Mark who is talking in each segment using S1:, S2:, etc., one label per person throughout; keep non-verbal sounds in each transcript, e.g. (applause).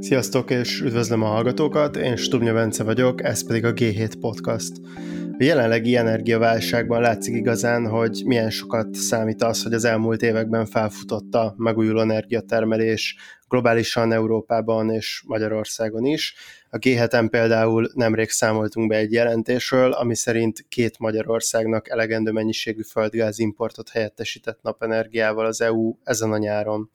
S1: Sziasztok, és üdvözlöm a hallgatókat, én Stubnya Bence vagyok, ez pedig a G7 Podcast. A jelenlegi energiaválságban látszik igazán, hogy milyen sokat számít az, hogy az elmúlt években felfutott a megújuló energiatermelés globálisan Európában és Magyarországon is. A g 7 például nemrég számoltunk be egy jelentésről, ami szerint két Magyarországnak elegendő mennyiségű földgáz importot helyettesített napenergiával az EU ezen a nyáron.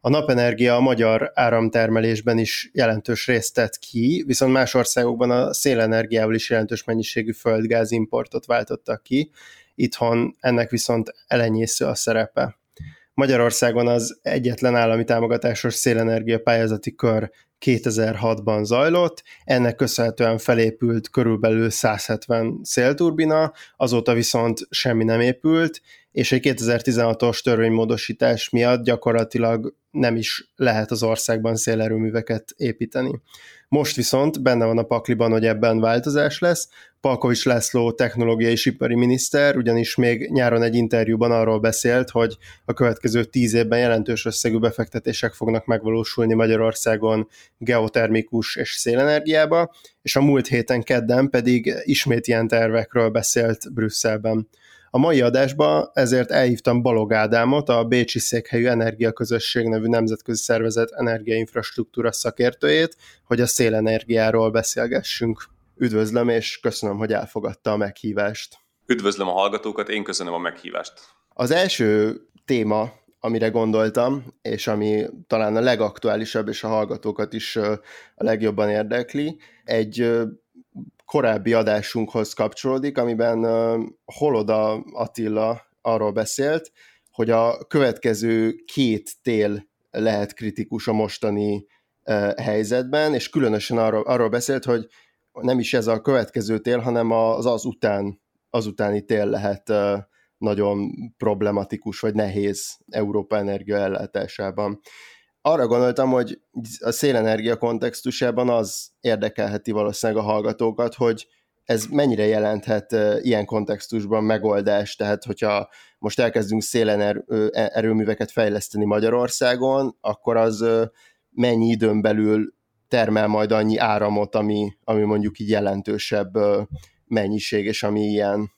S1: A napenergia a magyar áramtermelésben is jelentős részt tett ki, viszont más országokban a szélenergiával is jelentős mennyiségű földgáz importot váltottak ki, itthon ennek viszont elenyésző a szerepe. Magyarországon az egyetlen állami támogatásos szélenergia pályázati kör 2006-ban zajlott, ennek köszönhetően felépült körülbelül 170 szélturbina, azóta viszont semmi nem épült, és egy 2016-os törvénymódosítás miatt gyakorlatilag nem is lehet az országban szélerőműveket építeni. Most viszont benne van a pakliban, hogy ebben változás lesz. Palkovics László technológiai és ipari miniszter ugyanis még nyáron egy interjúban arról beszélt, hogy a következő tíz évben jelentős összegű befektetések fognak megvalósulni Magyarországon geotermikus és szélenergiába, és a múlt héten kedden pedig ismét ilyen tervekről beszélt Brüsszelben. A mai adásba ezért elhívtam Balog Ádámot, a Bécsi Székhelyű Energiaközösség nevű nemzetközi szervezet energiainfrastruktúra szakértőjét, hogy a szélenergiáról beszélgessünk. Üdvözlöm, és köszönöm, hogy elfogadta a meghívást.
S2: Üdvözlöm a hallgatókat, én köszönöm a meghívást.
S1: Az első téma, amire gondoltam, és ami talán a legaktuálisabb, és a hallgatókat is a legjobban érdekli, egy korábbi adásunkhoz kapcsolódik, amiben Holoda Attila arról beszélt, hogy a következő két tél lehet kritikus a mostani helyzetben, és különösen arról, arról beszélt, hogy nem is ez a következő tél, hanem az az után, az utáni tél lehet nagyon problematikus vagy nehéz Európa energia ellátásában arra gondoltam, hogy a szélenergia kontextusában az érdekelheti valószínűleg a hallgatókat, hogy ez mennyire jelenthet ilyen kontextusban megoldást, tehát hogyha most elkezdünk szélenerőműveket fejleszteni Magyarországon, akkor az mennyi időn belül termel majd annyi áramot, ami, ami mondjuk így jelentősebb mennyiség, és ami ilyen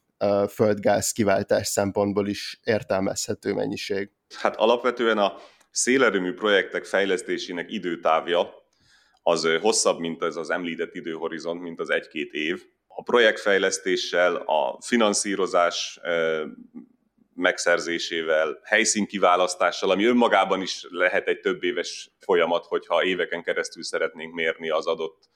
S1: földgáz kiváltás szempontból is értelmezhető mennyiség.
S2: Hát alapvetően a szélerőmű projektek fejlesztésének időtávja az hosszabb, mint ez az említett időhorizont, mint az egy-két év. A projektfejlesztéssel, a finanszírozás megszerzésével, helyszínkiválasztással, ami önmagában is lehet egy több éves folyamat, hogyha éveken keresztül szeretnénk mérni az adott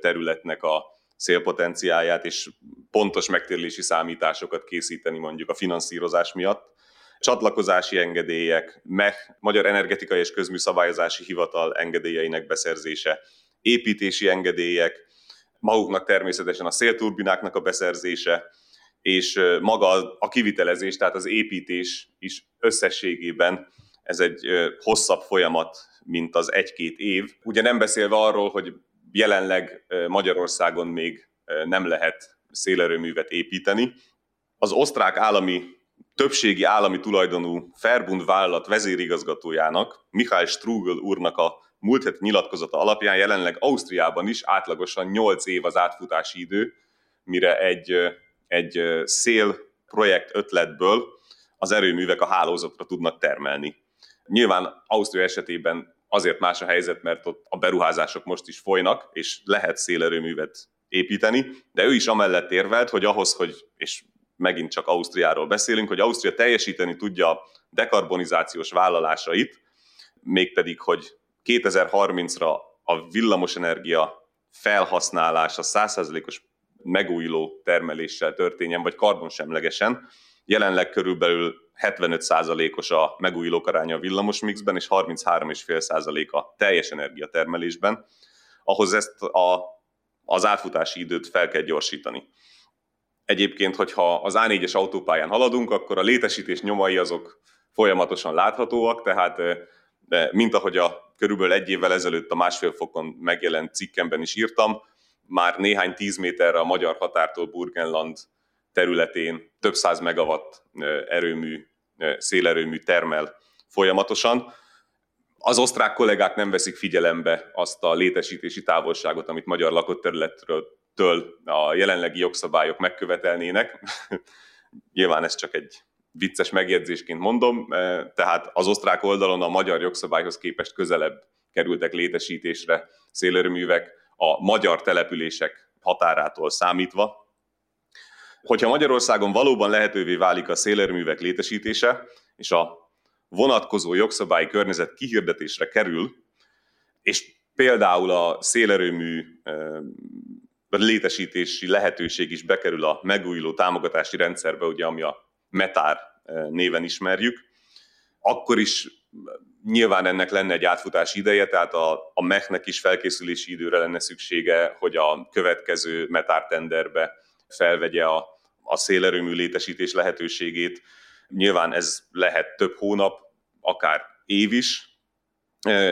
S2: területnek a szélpotenciáját, és pontos megtérülési számításokat készíteni mondjuk a finanszírozás miatt csatlakozási engedélyek, MEH, Magyar Energetikai és Közműszabályozási Hivatal engedélyeinek beszerzése, építési engedélyek, maguknak természetesen a szélturbináknak a beszerzése, és maga a kivitelezés, tehát az építés is összességében ez egy hosszabb folyamat, mint az egy-két év. Ugye nem beszélve arról, hogy jelenleg Magyarországon még nem lehet szélerőművet építeni. Az osztrák állami többségi állami tulajdonú Verbund vállalat vezérigazgatójának, Michael Strugel úrnak a múlt heti nyilatkozata alapján jelenleg Ausztriában is átlagosan 8 év az átfutási idő, mire egy, egy szél projekt ötletből az erőművek a hálózatra tudnak termelni. Nyilván Ausztria esetében azért más a helyzet, mert ott a beruházások most is folynak, és lehet szélerőművet építeni, de ő is amellett érvelt, hogy ahhoz, hogy, és megint csak Ausztriáról beszélünk, hogy Ausztria teljesíteni tudja dekarbonizációs vállalásait, mégpedig, hogy 2030-ra a villamosenergia felhasználása 100%-os megújuló termeléssel történjen, vagy karbonsemlegesen. Jelenleg körülbelül 75%-os a megújulók aránya a villamos mixben, és 33,5% a teljes energiatermelésben. Ahhoz ezt a, az átfutási időt fel kell gyorsítani. Egyébként, hogyha az A4-es autópályán haladunk, akkor a létesítés nyomai azok folyamatosan láthatóak, tehát de mint ahogy a körülbelül egy évvel ezelőtt a másfél fokon megjelent cikkemben is írtam, már néhány tíz méterre a magyar határtól Burgenland területén több száz megawatt erőmű, szélerőmű termel folyamatosan. Az osztrák kollégák nem veszik figyelembe azt a létesítési távolságot, amit magyar lakott területről a jelenlegi jogszabályok megkövetelnének. (laughs) Nyilván ez csak egy vicces megjegyzésként mondom, tehát az osztrák oldalon a magyar jogszabályhoz képest közelebb kerültek létesítésre szélerőművek a magyar települések határától számítva. Hogyha Magyarországon valóban lehetővé válik a szélerőművek létesítése, és a vonatkozó jogszabályi környezet kihirdetésre kerül, és például a szélerőmű létesítési lehetőség is bekerül a megújuló támogatási rendszerbe, ugye, ami a METÁR néven ismerjük, akkor is nyilván ennek lenne egy átfutási ideje, tehát a, a MEH-nek is felkészülési időre lenne szüksége, hogy a következő METÁR tenderbe felvegye a, a szélerőmű létesítés lehetőségét. Nyilván ez lehet több hónap, akár év is,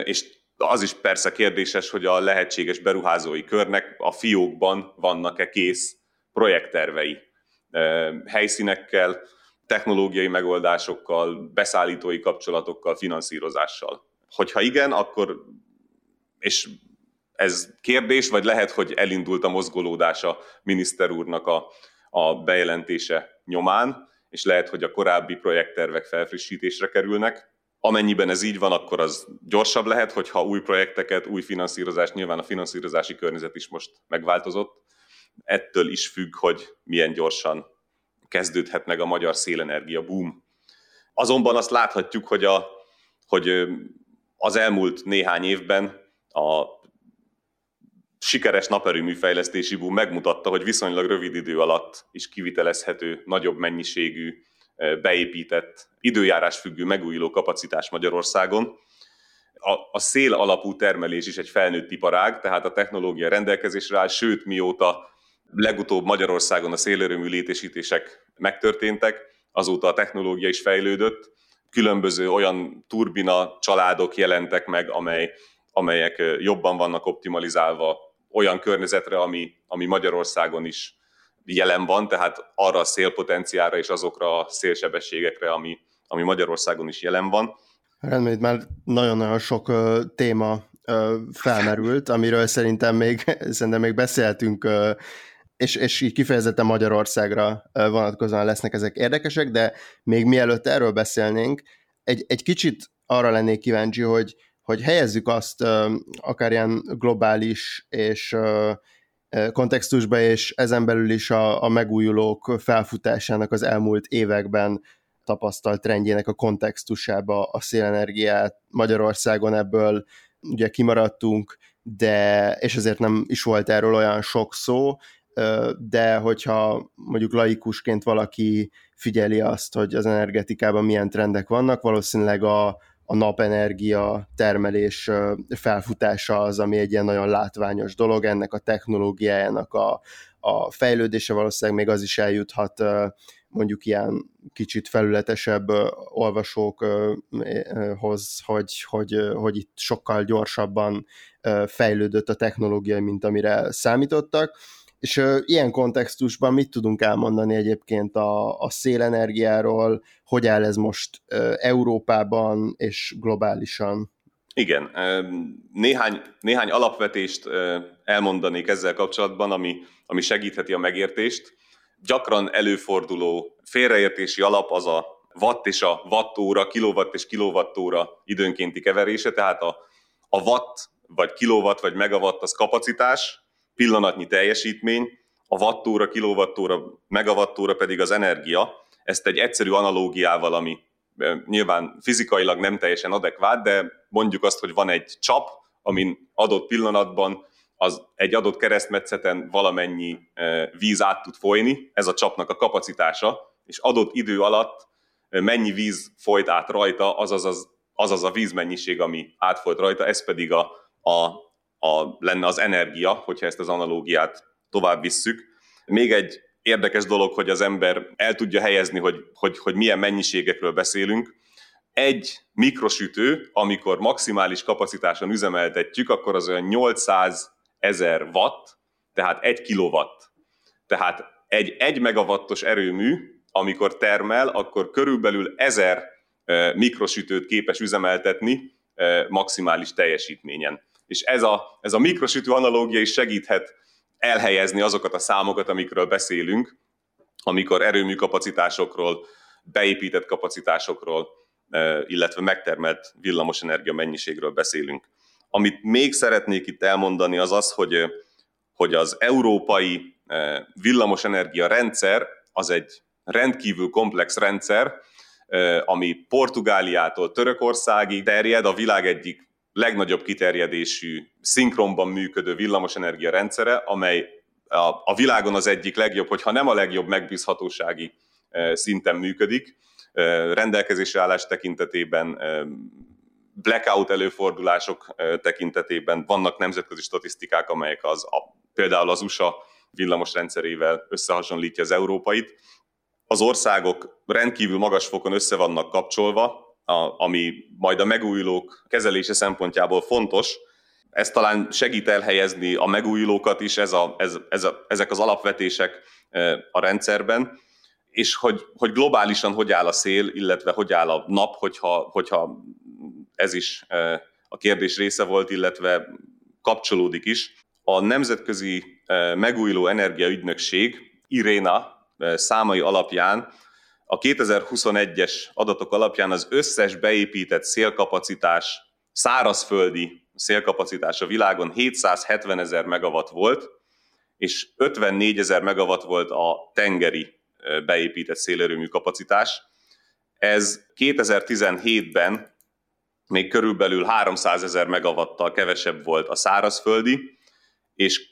S2: és az is persze kérdéses, hogy a lehetséges beruházói körnek a fiókban vannak-e kész projekttervei helyszínekkel, technológiai megoldásokkal, beszállítói kapcsolatokkal, finanszírozással. Hogyha igen, akkor, és ez kérdés, vagy lehet, hogy elindult a mozgolódás a miniszter úrnak a, a bejelentése nyomán, és lehet, hogy a korábbi projekttervek felfrissítésre kerülnek. Amennyiben ez így van, akkor az gyorsabb lehet, hogyha új projekteket, új finanszírozás, nyilván a finanszírozási környezet is most megváltozott. Ettől is függ, hogy milyen gyorsan kezdődhet meg a magyar szélenergia boom. Azonban azt láthatjuk, hogy, a, hogy az elmúlt néhány évben a sikeres naperőmű fejlesztési boom megmutatta, hogy viszonylag rövid idő alatt is kivitelezhető nagyobb mennyiségű beépített időjárás függő megújuló kapacitás Magyarországon. A, a szél alapú termelés is egy felnőtt iparág, tehát a technológia rendelkezésre áll, sőt mióta legutóbb Magyarországon a szélerőmű létesítések megtörténtek, azóta a technológia is fejlődött, különböző olyan turbina családok jelentek meg, amely, amelyek jobban vannak optimalizálva olyan környezetre, ami, ami Magyarországon is jelen van, tehát arra a szélpotenciára és azokra a szélsebességekre, ami, ami Magyarországon is jelen van.
S1: Rendben, itt már nagyon-nagyon sok uh, téma uh, felmerült, amiről szerintem még, (laughs) szerintem még beszéltünk uh, és, és így kifejezetten Magyarországra vonatkozóan lesznek ezek érdekesek, de még mielőtt erről beszélnénk, egy, egy kicsit arra lennék kíváncsi, hogy, hogy helyezzük azt akár ilyen globális és kontextusba, és ezen belül is a, a megújulók felfutásának az elmúlt években tapasztalt trendjének a kontextusába a szélenergiát Magyarországon ebből ugye kimaradtunk, de, és ezért nem is volt erről olyan sok szó, de hogyha mondjuk laikusként valaki figyeli azt, hogy az energetikában milyen trendek vannak, valószínűleg a, a napenergia termelés felfutása az, ami egy ilyen nagyon látványos dolog, ennek a technológiájának a, a fejlődése valószínűleg még az is eljuthat mondjuk ilyen kicsit felületesebb olvasókhoz, hogy, hogy, hogy itt sokkal gyorsabban fejlődött a technológia, mint amire számítottak és uh, ilyen kontextusban mit tudunk elmondani egyébként a, a szélenergiáról, hogy áll ez most uh, Európában és globálisan?
S2: Igen, néhány, néhány alapvetést elmondanék ezzel kapcsolatban, ami, ami segítheti a megértést. Gyakran előforduló félreértési alap az a watt és a wattóra, kilowatt és kilowattóra időnkénti keverése, tehát a, a watt vagy kilowatt vagy megawatt az kapacitás, pillanatnyi teljesítmény, a wattóra, kilovattóra, megawattóra pedig az energia. Ezt egy egyszerű analógiával, ami nyilván fizikailag nem teljesen adekvát, de mondjuk azt, hogy van egy csap, amin adott pillanatban az egy adott keresztmetszeten valamennyi víz át tud folyni, ez a csapnak a kapacitása, és adott idő alatt mennyi víz folyt át rajta, azaz az, azaz a vízmennyiség, ami átfolyt rajta, ez pedig a, a a, lenne az energia, hogyha ezt az analógiát tovább visszük. Még egy érdekes dolog, hogy az ember el tudja helyezni, hogy, hogy, hogy milyen mennyiségekről beszélünk. Egy mikrosütő, amikor maximális kapacitáson üzemeltetjük, akkor az olyan 800 ezer watt, tehát egy kilowatt. Tehát egy 1 megawattos erőmű, amikor termel, akkor körülbelül 1000 mikrosütőt képes üzemeltetni maximális teljesítményen. És ez a, ez a mikrosütő analógia is segíthet elhelyezni azokat a számokat, amikről beszélünk, amikor erőmű kapacitásokról, beépített kapacitásokról, illetve megtermelt villamosenergia mennyiségről beszélünk. Amit még szeretnék itt elmondani, az az, hogy, hogy az európai villamosenergia rendszer az egy rendkívül komplex rendszer, ami Portugáliától Törökországig terjed, a világ egyik legnagyobb kiterjedésű, szinkronban működő villamosenergia rendszere, amely a, a világon az egyik legjobb, hogyha nem a legjobb megbízhatósági szinten működik. Rendelkezésre állás tekintetében, blackout előfordulások tekintetében vannak nemzetközi statisztikák, amelyek az, a, például az USA villamos rendszerével összehasonlítja az európait. Az országok rendkívül magas fokon össze vannak kapcsolva, a, ami majd a megújulók kezelése szempontjából fontos. Ez talán segít elhelyezni a megújulókat is, ez a, ez, ez a, ezek az alapvetések a rendszerben, és hogy, hogy globálisan hogy áll a szél, illetve hogy áll a nap, hogyha, hogyha ez is a kérdés része volt, illetve kapcsolódik is. A Nemzetközi Megújuló Energiaügynökség, IRENA számai alapján a 2021-es adatok alapján az összes beépített szélkapacitás, szárazföldi szélkapacitás a világon 770 ezer megawatt volt, és 54 ezer megawatt volt a tengeri beépített szélerőmű kapacitás. Ez 2017-ben még körülbelül 300 ezer megawattal kevesebb volt a szárazföldi, és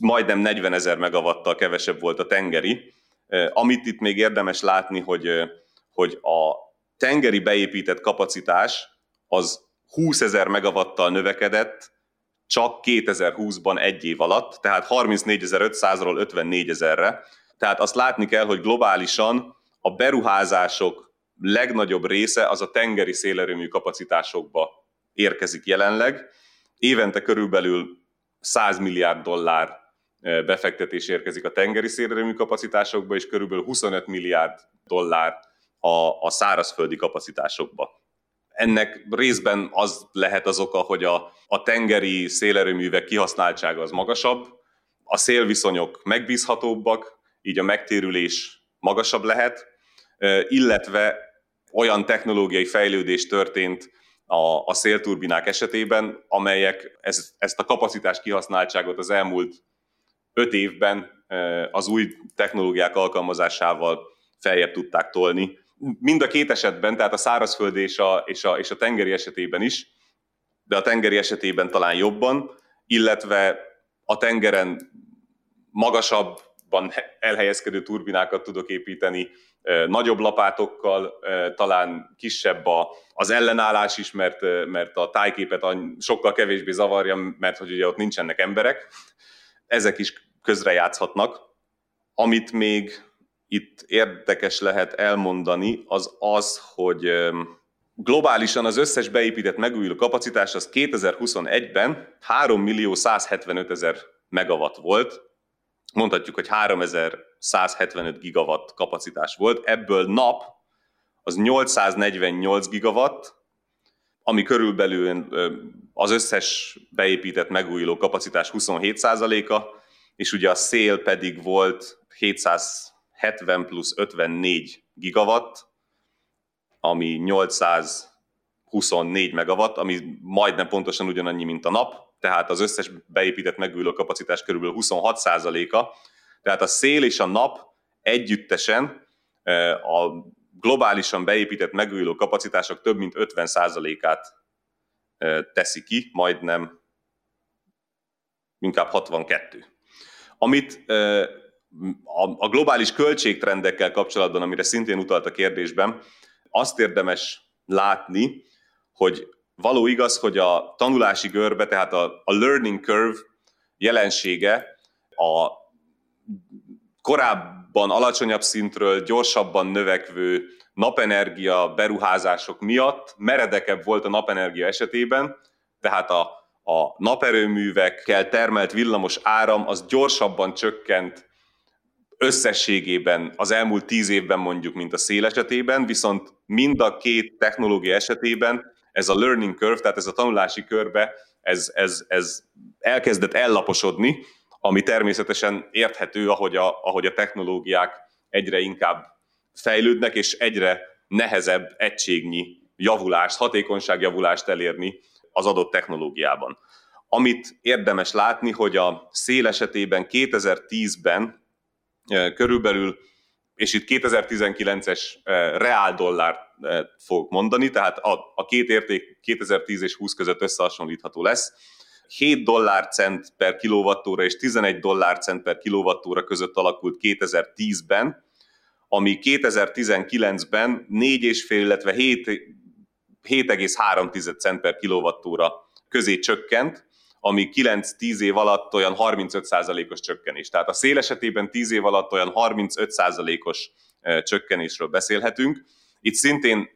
S2: majdnem 40 ezer megawattal kevesebb volt a tengeri. Amit itt még érdemes látni, hogy, hogy a tengeri beépített kapacitás az 20 ezer megawattal növekedett csak 2020-ban egy év alatt, tehát 34.500-ról 54 ezerre. Tehát azt látni kell, hogy globálisan a beruházások legnagyobb része az a tengeri szélerőmű kapacitásokba érkezik jelenleg. Évente körülbelül 100 milliárd dollár befektetés érkezik a tengeri szélerőmű kapacitásokba, és körülbelül 25 milliárd dollár a, a szárazföldi kapacitásokba. Ennek részben az lehet az oka, hogy a, a tengeri szélerőművek kihasználtsága az magasabb, a szélviszonyok megbízhatóbbak, így a megtérülés magasabb lehet, illetve olyan technológiai fejlődés történt a, a szélturbinák esetében, amelyek ez, ezt a kapacitás kihasználtságot az elmúlt öt évben az új technológiák alkalmazásával feljebb tudták tolni. Mind a két esetben, tehát a szárazföld és a, és a, és a tengeri esetében is, de a tengeri esetében talán jobban, illetve a tengeren magasabban elhelyezkedő turbinákat tudok építeni, nagyobb lapátokkal, talán kisebb az ellenállás is, mert, mert a tájképet sokkal kevésbé zavarja, mert hogy ugye ott nincsenek emberek. Ezek is közrejátszhatnak. Amit még itt érdekes lehet elmondani, az az, hogy globálisan az összes beépített megújuló kapacitás az 2021-ben 3 millió 175 ezer megawatt volt, mondhatjuk, hogy 3175 gigawatt kapacitás volt, ebből nap az 848 gigawatt, ami körülbelül az összes beépített megújuló kapacitás 27%-a, és ugye a szél pedig volt 770 plusz 54 gigawatt, ami 824 megawatt, ami majdnem pontosan ugyanannyi, mint a nap, tehát az összes beépített megújuló kapacitás kb. 26%-a, tehát a szél és a nap együttesen a globálisan beépített megújuló kapacitások több mint 50%-át teszi ki, majdnem inkább 62. Amit a globális költségtrendekkel kapcsolatban, amire szintén utalt a kérdésben, azt érdemes látni, hogy való igaz, hogy a tanulási görbe, tehát a, a learning curve jelensége a korábban alacsonyabb szintről gyorsabban növekvő napenergia beruházások miatt meredekebb volt a napenergia esetében, tehát a, a naperőművekkel termelt villamos áram az gyorsabban csökkent összességében az elmúlt tíz évben mondjuk, mint a szél esetében, viszont mind a két technológia esetében ez a learning curve, tehát ez a tanulási körbe, ez, ez, ez elkezdett ellaposodni, ami természetesen érthető, ahogy a, ahogy a technológiák egyre inkább fejlődnek, és egyre nehezebb egységnyi javulást, hatékonyságjavulást elérni az adott technológiában. Amit érdemes látni, hogy a szél esetében 2010-ben körülbelül, és itt 2019-es reál dollár fogok mondani, tehát a, a két érték 2010 és 20 között összehasonlítható lesz. 7 dollárcent per kilovattóra és 11 dollárcent per kilovattóra között alakult 2010-ben, ami 2019-ben 4,5, illetve 7,3 cent per kilovattóra közé csökkent, ami 9-10 év alatt olyan 35%-os csökkenés. Tehát a szél esetében 10 év alatt olyan 35%-os csökkenésről beszélhetünk. Itt szintén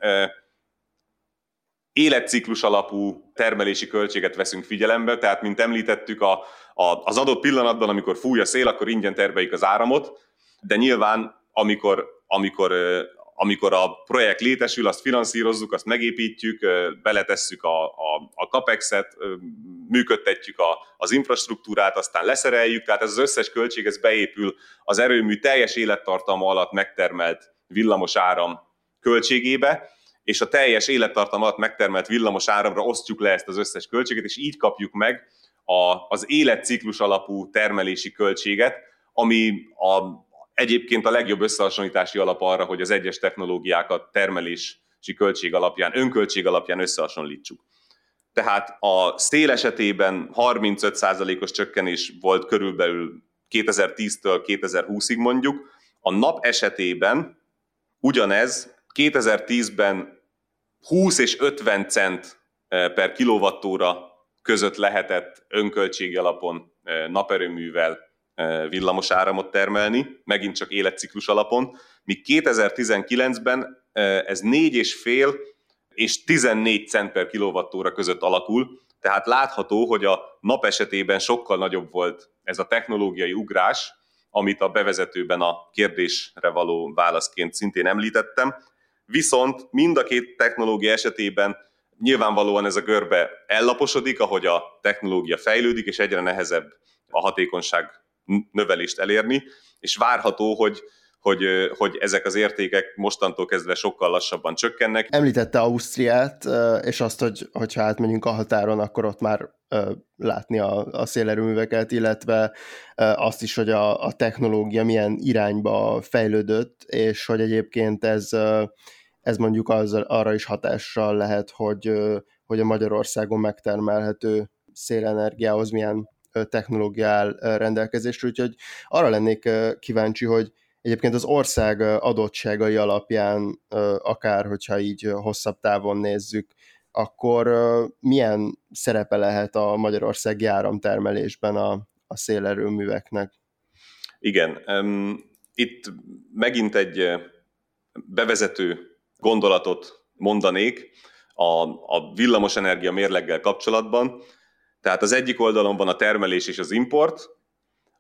S2: életciklus alapú termelési költséget veszünk figyelembe, tehát mint említettük, a, a, az adott pillanatban, amikor fúj a szél, akkor ingyen termeljük az áramot, de nyilván amikor, amikor amikor a projekt létesül, azt finanszírozzuk, azt megépítjük, beletesszük a, a, a CAPEX-et, működtetjük a, az infrastruktúrát, aztán leszereljük, tehát ez az összes költség, ez beépül az erőmű teljes élettartama alatt megtermelt villamos áram költségébe, és a teljes élettartam alatt megtermelt villamos áramra osztjuk le ezt az összes költséget, és így kapjuk meg a, az életciklus alapú termelési költséget, ami a egyébként a legjobb összehasonlítási alap arra, hogy az egyes technológiákat termelési költség alapján, önköltség alapján összehasonlítsuk. Tehát a szél esetében 35%-os csökkenés volt körülbelül 2010-től 2020-ig mondjuk, a nap esetében ugyanez 2010-ben 20 és 50 cent eh, per kilovattóra között lehetett önköltség alapon eh, naperőművel villamos áramot termelni, megint csak életciklus alapon, míg 2019-ben ez 4,5 és 14 cent per kilovattóra között alakul, tehát látható, hogy a nap esetében sokkal nagyobb volt ez a technológiai ugrás, amit a bevezetőben a kérdésre való válaszként szintén említettem. Viszont mind a két technológia esetében nyilvánvalóan ez a görbe ellaposodik, ahogy a technológia fejlődik, és egyre nehezebb a hatékonyság növelést elérni, és várható, hogy, hogy, hogy ezek az értékek mostantól kezdve sokkal lassabban csökkennek.
S1: Említette Ausztriát, és azt, hogy hogyha átmegyünk a határon, akkor ott már látni a, a szélerőműveket, illetve azt is, hogy a, a technológia milyen irányba fejlődött, és hogy egyébként ez, ez mondjuk az, arra is hatással lehet, hogy, hogy a Magyarországon megtermelhető szélenergiához milyen technológia áll rendelkezésre, úgyhogy arra lennék kíváncsi, hogy egyébként az ország adottságai alapján, akár hogyha így hosszabb távon nézzük, akkor milyen szerepe lehet a magyarországi áramtermelésben a, a szélerőműveknek?
S2: Igen, itt megint egy bevezető gondolatot mondanék a, a villamosenergia mérleggel kapcsolatban. Tehát az egyik oldalon van a termelés és az import,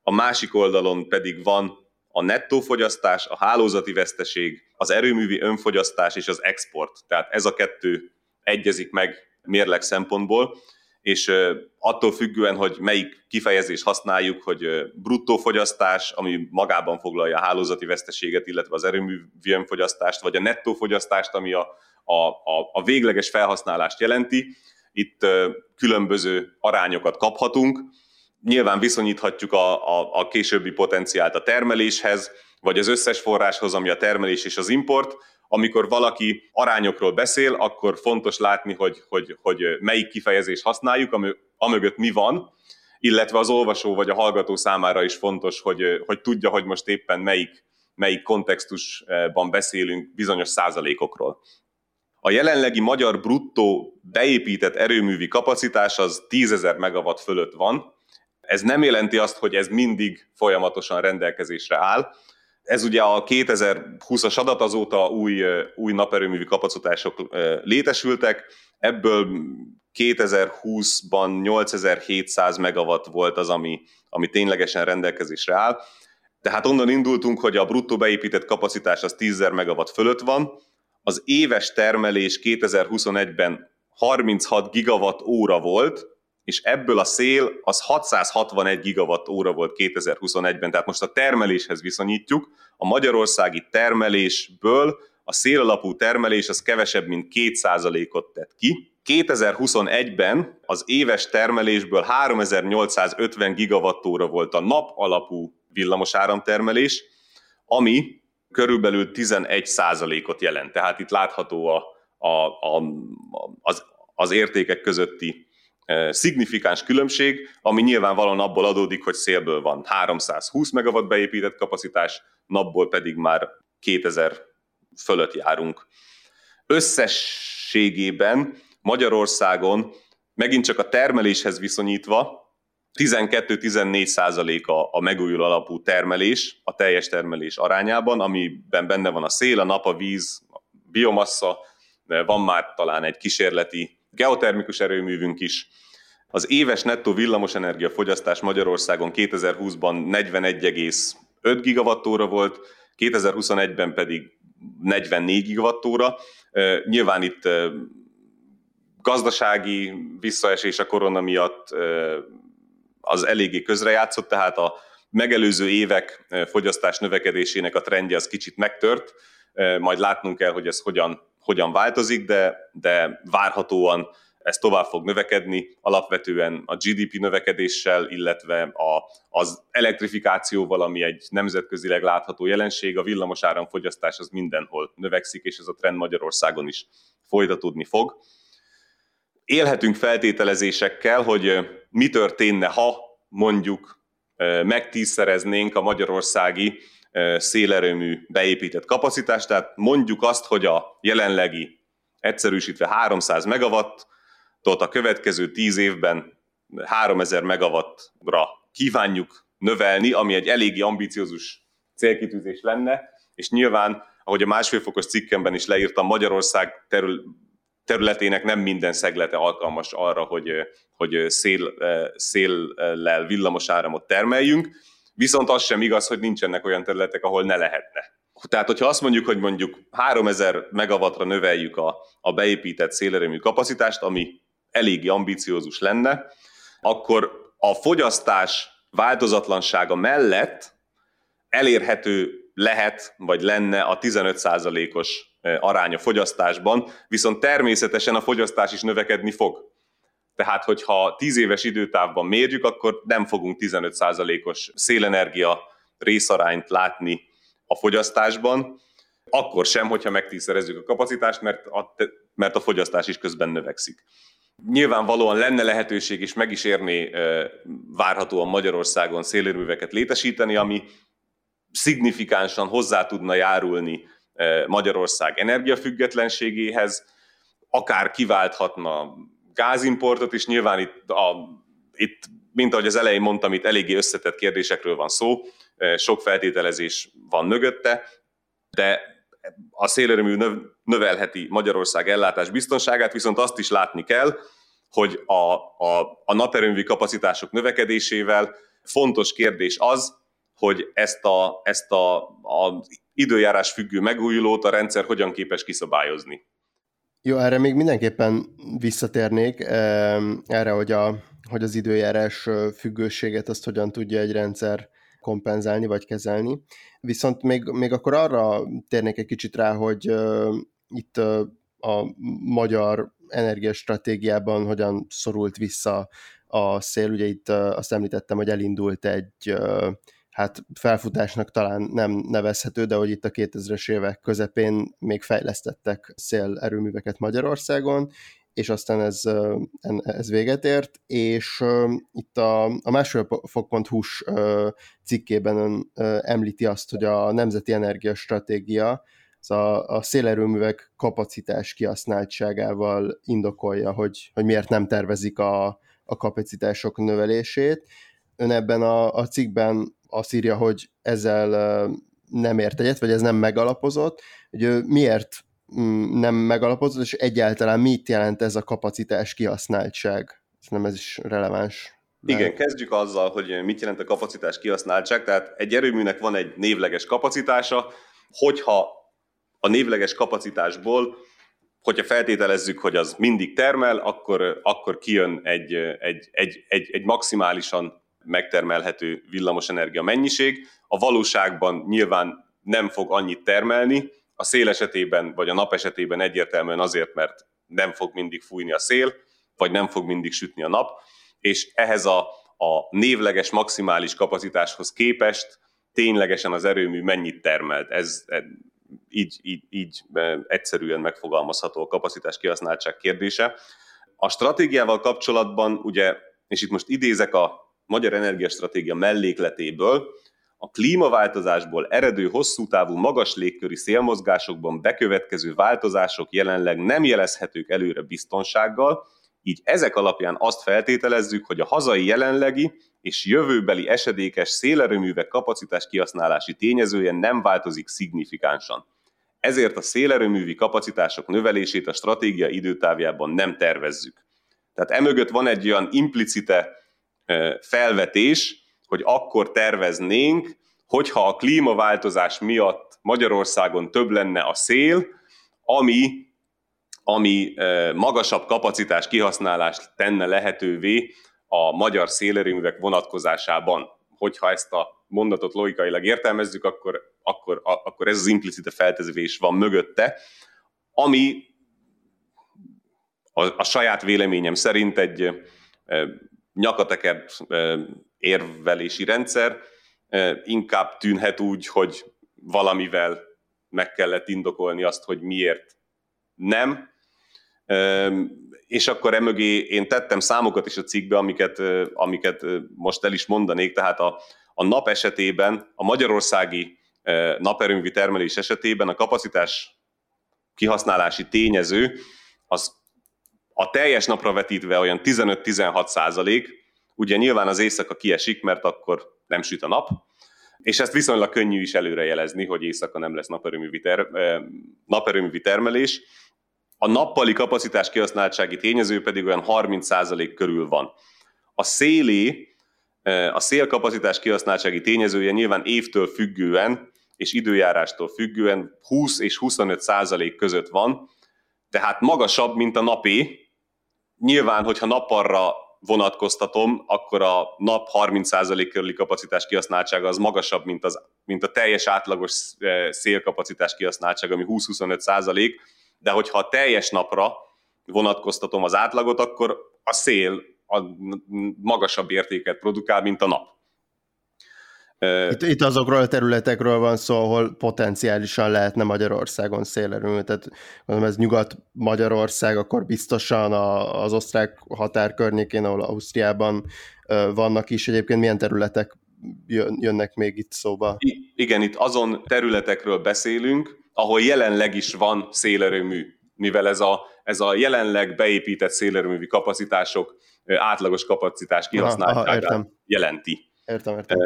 S2: a másik oldalon pedig van a nettó fogyasztás, a hálózati veszteség, az erőművi önfogyasztás és az export. Tehát ez a kettő egyezik meg mérleg szempontból, és attól függően, hogy melyik kifejezést használjuk, hogy bruttó fogyasztás, ami magában foglalja a hálózati veszteséget, illetve az erőművi önfogyasztást, vagy a nettó fogyasztást, ami a, a, a, a végleges felhasználást jelenti, itt különböző arányokat kaphatunk. Nyilván viszonyíthatjuk a, a, a későbbi potenciált a termeléshez, vagy az összes forráshoz, ami a termelés és az import. Amikor valaki arányokról beszél, akkor fontos látni, hogy, hogy, hogy melyik kifejezést használjuk, amögött mi van, illetve az olvasó vagy a hallgató számára is fontos, hogy, hogy tudja, hogy most éppen melyik, melyik kontextusban beszélünk bizonyos százalékokról. A jelenlegi magyar bruttó beépített erőművi kapacitás az 10.000 megawatt fölött van. Ez nem jelenti azt, hogy ez mindig folyamatosan rendelkezésre áll. Ez ugye a 2020-as adat azóta új, új naperőművi kapacitások létesültek, ebből 2020-ban 8700 megawatt volt az, ami, ami ténylegesen rendelkezésre áll. Tehát onnan indultunk, hogy a bruttó beépített kapacitás az 10.000 megawatt fölött van, az éves termelés 2021-ben 36 gigawatt óra volt, és ebből a szél az 661 gigawatt óra volt 2021-ben, tehát most a termeléshez viszonyítjuk, a magyarországi termelésből a szélalapú termelés az kevesebb, mint 2%-ot tett ki. 2021-ben az éves termelésből 3850 gigawattóra volt a nap alapú villamos áramtermelés, ami körülbelül 11%-ot jelent. Tehát itt látható a, a, a, az, az értékek közötti szignifikáns különbség, ami nyilvánvalóan abból adódik, hogy szélből van 320 megawatt beépített kapacitás, napból pedig már 2000 fölött járunk. Összességében Magyarországon megint csak a termeléshez viszonyítva 12-14 százaléka a megújuló alapú termelés, a teljes termelés arányában, amiben benne van a szél, a nap, a víz, a biomassa, van már talán egy kísérleti geotermikus erőművünk is. Az éves nettó villamosenergia fogyasztás Magyarországon 2020-ban 41,5 gigawattóra volt, 2021-ben pedig 44 gigawattóra. Nyilván itt gazdasági visszaesés a korona miatt az eléggé közrejátszott, tehát a megelőző évek fogyasztás növekedésének a trendje az kicsit megtört, majd látnunk kell, hogy ez hogyan, hogyan változik, de, de várhatóan ez tovább fog növekedni, alapvetően a GDP növekedéssel, illetve a, az elektrifikációval, ami egy nemzetközileg látható jelenség, a villamos áramfogyasztás az mindenhol növekszik, és ez a trend Magyarországon is folytatódni fog. Élhetünk feltételezésekkel, hogy mi történne, ha mondjuk megtízszereznénk a magyarországi szélerőmű beépített kapacitást, tehát mondjuk azt, hogy a jelenlegi egyszerűsítve 300 megawatt tot a következő 10 évben 3000 megawattra kívánjuk növelni, ami egy eléggé ambiciózus célkitűzés lenne, és nyilván, ahogy a másfél fokos cikkemben is leírtam, Magyarország terül, területének nem minden szeglete alkalmas arra, hogy, hogy szél, széllel villamos áramot termeljünk, viszont az sem igaz, hogy nincsenek olyan területek, ahol ne lehetne. Tehát, hogyha azt mondjuk, hogy mondjuk 3000 megawattra növeljük a, a beépített szélerőmű kapacitást, ami eléggé ambiciózus lenne, akkor a fogyasztás változatlansága mellett elérhető lehet, vagy lenne a 15%-os aránya fogyasztásban, viszont természetesen a fogyasztás is növekedni fog. Tehát, hogyha 10 éves időtávban mérjük, akkor nem fogunk 15%-os szélenergia részarányt látni a fogyasztásban, akkor sem, hogyha megtízszerezzük a kapacitást, mert a, mert a fogyasztás is közben növekszik. Nyilvánvalóan lenne lehetőség, és meg is érné várhatóan Magyarországon szélérműveket létesíteni, ami szignifikánsan hozzá tudna járulni Magyarország energiafüggetlenségéhez, akár kiválthatna gázimportot, és nyilván itt, a, itt, mint ahogy az elején mondtam, itt eléggé összetett kérdésekről van szó, sok feltételezés van mögötte, de a szélerőmű növelheti Magyarország ellátás biztonságát, viszont azt is látni kell, hogy a, a, a naperőmű kapacitások növekedésével fontos kérdés az, hogy ezt a, ezt a, a időjárás függő megújulót a rendszer hogyan képes kiszabályozni.
S1: Jó, erre még mindenképpen visszatérnék, erre, hogy, a, hogy az időjárás függőséget azt hogyan tudja egy rendszer kompenzálni vagy kezelni. Viszont még, még akkor arra térnék egy kicsit rá, hogy itt a magyar energiastratégiában hogyan szorult vissza a szél. Ugye itt azt említettem, hogy elindult egy hát felfutásnak talán nem nevezhető, de hogy itt a 2000-es évek közepén még fejlesztettek szélerőműveket Magyarországon, és aztán ez, ez véget ért, és itt a, a másfélfok.hu-s cikkében említi azt, hogy a Nemzeti Energiastratégia az a, a szélerőművek kapacitás kihasználtságával indokolja, hogy, hogy miért nem tervezik a, a kapacitások növelését. Ön ebben a, a cikkben azt írja, hogy ezzel nem ért egyet, vagy ez nem megalapozott, hogy miért Mm, nem megalapozott, és egyáltalán mit jelent ez a kapacitás kihasználtság? Nem ez is releváns.
S2: Lehet. Igen, kezdjük azzal, hogy mit jelent a kapacitás kihasználtság. Tehát egy erőműnek van egy névleges kapacitása, hogyha a névleges kapacitásból hogyha feltételezzük, hogy az mindig termel, akkor, akkor kijön egy, egy, egy, egy, egy maximálisan megtermelhető villamosenergia mennyiség. A valóságban nyilván nem fog annyit termelni, a szél esetében vagy a nap esetében egyértelműen azért, mert nem fog mindig fújni a szél, vagy nem fog mindig sütni a nap, és ehhez a, a névleges maximális kapacitáshoz képest ténylegesen az erőmű mennyit termelt. Ez, így, így, így egyszerűen megfogalmazható a kapacitás kihasználtság kérdése. A stratégiával kapcsolatban, ugye, és itt most idézek a Magyar Energiastratégia mellékletéből, a klímaváltozásból eredő hosszú távú magas légköri szélmozgásokban bekövetkező változások jelenleg nem jelezhetők előre biztonsággal, így ezek alapján azt feltételezzük, hogy a hazai jelenlegi és jövőbeli esedékes szélerőművek kapacitás kihasználási tényezője nem változik szignifikánsan. Ezért a szélerőművi kapacitások növelését a stratégia időtávjában nem tervezzük. Tehát emögött van egy olyan implicite felvetés, hogy akkor terveznénk, hogyha a klímaváltozás miatt Magyarországon több lenne a szél, ami, ami magasabb kapacitás kihasználást tenne lehetővé a magyar szélerőművek vonatkozásában. Hogyha ezt a mondatot logikailag értelmezzük, akkor, akkor, akkor ez az implicite feltezés van mögötte, ami a, a saját véleményem szerint egy nyakatekert érvelési rendszer, inkább tűnhet úgy, hogy valamivel meg kellett indokolni azt, hogy miért nem. És akkor emögé én tettem számokat is a cikkbe, amiket, amiket most el is mondanék, tehát a, a nap esetében, a magyarországi naperőművi termelés esetében a kapacitás kihasználási tényező az a teljes napra vetítve olyan 15-16 százalék, ugye nyilván az éjszaka kiesik, mert akkor nem süt a nap, és ezt viszonylag könnyű is előrejelezni, hogy éjszaka nem lesz naperőművi, ter- naperőművi termelés. A nappali kapacitás kihasználtsági tényező pedig olyan 30% körül van. A szélé, a szélkapacitás kihasználtsági tényezője nyilván évtől függően és időjárástól függően 20 és 25 százalék között van, tehát magasabb, mint a napé. Nyilván, hogyha nappalra vonatkoztatom, akkor a nap 30% körüli kapacitás kihasználtsága az magasabb, mint, az, mint a teljes átlagos eh, szélkapacitás kihasználtsága, ami 20-25%, de hogyha a teljes napra vonatkoztatom az átlagot, akkor a szél a magasabb értéket produkál, mint a nap.
S1: Itt, itt azokról a területekről van szó, ahol potenciálisan lehetne Magyarországon szélerőmű, tehát mondom, ez Nyugat-Magyarország, akkor biztosan a, az osztrák határ környékén, ahol Ausztriában vannak is, egyébként milyen területek jönnek még itt szóba?
S2: I- igen, itt azon területekről beszélünk, ahol jelenleg is van szélerőmű, mivel ez a, ez a jelenleg beépített szélerőművi kapacitások átlagos kapacitás kihasználtságát jelenti.
S1: Értem, értem.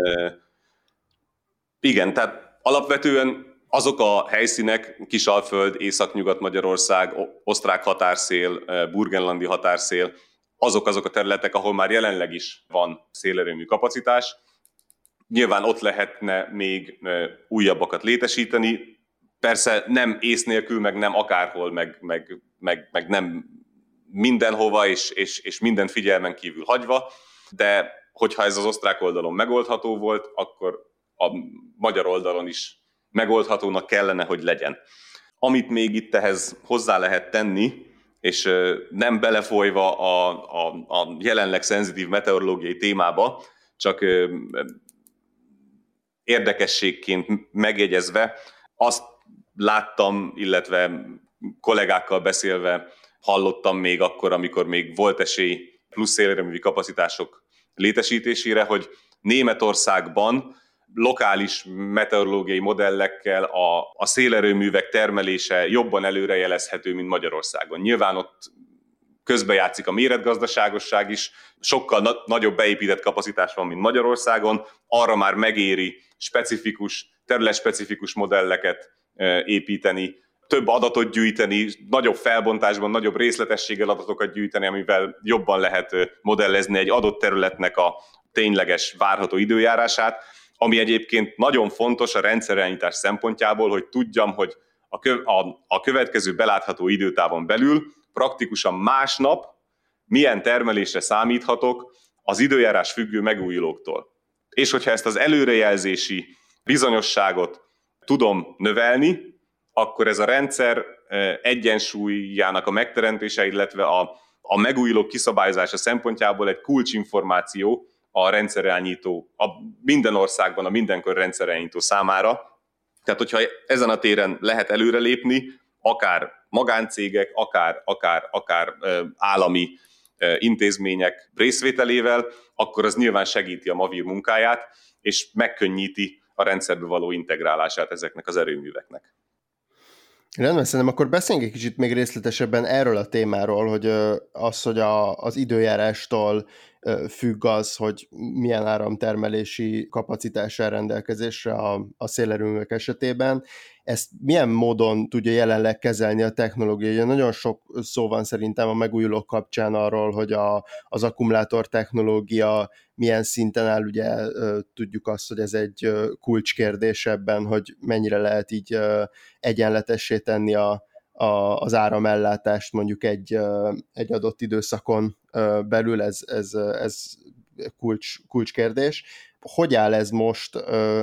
S2: Igen, tehát alapvetően azok a helyszínek, Kisalföld, Észak-Nyugat-Magyarország, osztrák határszél, burgenlandi határszél, azok azok a területek, ahol már jelenleg is van szélerőmű kapacitás. Nyilván ott lehetne még újabbakat létesíteni, persze nem ész nélkül, meg nem akárhol, meg, meg, meg, meg nem mindenhova, és, és, és minden figyelmen kívül hagyva, de hogyha ez az osztrák oldalon megoldható volt, akkor a magyar oldalon is megoldhatónak kellene, hogy legyen. Amit még itt ehhez hozzá lehet tenni, és nem belefolyva a, a, a jelenleg szenzitív meteorológiai témába, csak érdekességként megjegyezve, azt láttam, illetve kollégákkal beszélve hallottam még akkor, amikor még volt esély plusz szélerőművi kapacitások létesítésére, hogy Németországban lokális meteorológiai modellekkel a, a szélerőművek termelése jobban előrejelezhető, mint Magyarországon. Nyilván ott közbejátszik a méretgazdaságosság is, sokkal na- nagyobb beépített kapacitás van, mint Magyarországon, arra már megéri specifikus, területspecifikus modelleket e, építeni, több adatot gyűjteni, nagyobb felbontásban, nagyobb részletességgel adatokat gyűjteni, amivel jobban lehet e, modellezni egy adott területnek a tényleges várható időjárását ami egyébként nagyon fontos a rendszerelnyítás szempontjából, hogy tudjam, hogy a, kö, a, a következő belátható időtávon belül praktikusan másnap milyen termelésre számíthatok az időjárás függő megújulóktól. És hogyha ezt az előrejelzési bizonyosságot tudom növelni, akkor ez a rendszer egyensúlyának a megteremtése, illetve a, a megújulók kiszabályozása szempontjából egy kulcsinformáció a rendszerelnyító, a minden országban a mindenkor rendszerelnyító számára. Tehát, hogyha ezen a téren lehet előrelépni, akár magáncégek, akár, akár, akár állami intézmények részvételével, akkor az nyilván segíti a Mavir munkáját, és megkönnyíti a rendszerbe való integrálását ezeknek az erőműveknek.
S1: Rendben, szerintem akkor beszéljünk egy kicsit még részletesebben erről a témáról, hogy az, hogy a, az időjárástól függ az, hogy milyen áramtermelési kapacitás rendelkezésre a, a szélerőművek esetében. Ezt milyen módon tudja jelenleg kezelni a technológia? Ugye nagyon sok szó van szerintem a megújulók kapcsán arról, hogy a, az akkumulátor technológia milyen szinten áll, ugye tudjuk azt, hogy ez egy kulcskérdés ebben, hogy mennyire lehet így egyenletessé tenni a, a, az áramellátást mondjuk egy, egy adott időszakon belül, ez, ez, ez kulcs, kulcskérdés. Hogy áll ez most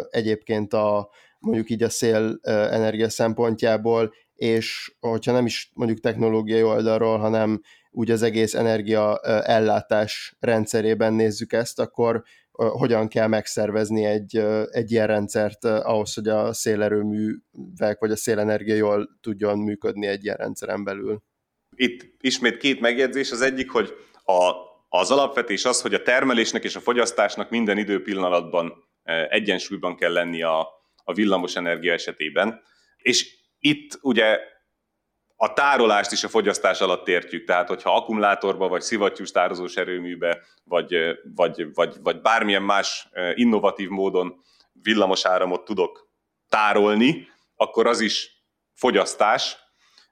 S1: egyébként a, mondjuk így a szél energia szempontjából, és hogyha nem is mondjuk technológiai oldalról, hanem úgy az egész energia ellátás rendszerében nézzük ezt, akkor hogyan kell megszervezni egy, egy ilyen rendszert ahhoz, hogy a szélerőművek vagy a szélenergia jól tudjon működni egy ilyen rendszeren belül.
S2: Itt ismét két megjegyzés. Az egyik, hogy a, az alapvetés az, hogy a termelésnek és a fogyasztásnak minden időpillanatban egyensúlyban kell lenni a, a villamos energia esetében. És itt ugye a tárolást is a fogyasztás alatt értjük, tehát hogyha akkumulátorba, vagy szivattyús tározós erőműbe, vagy, vagy, vagy, vagy bármilyen más innovatív módon villamos áramot tudok tárolni, akkor az is fogyasztás,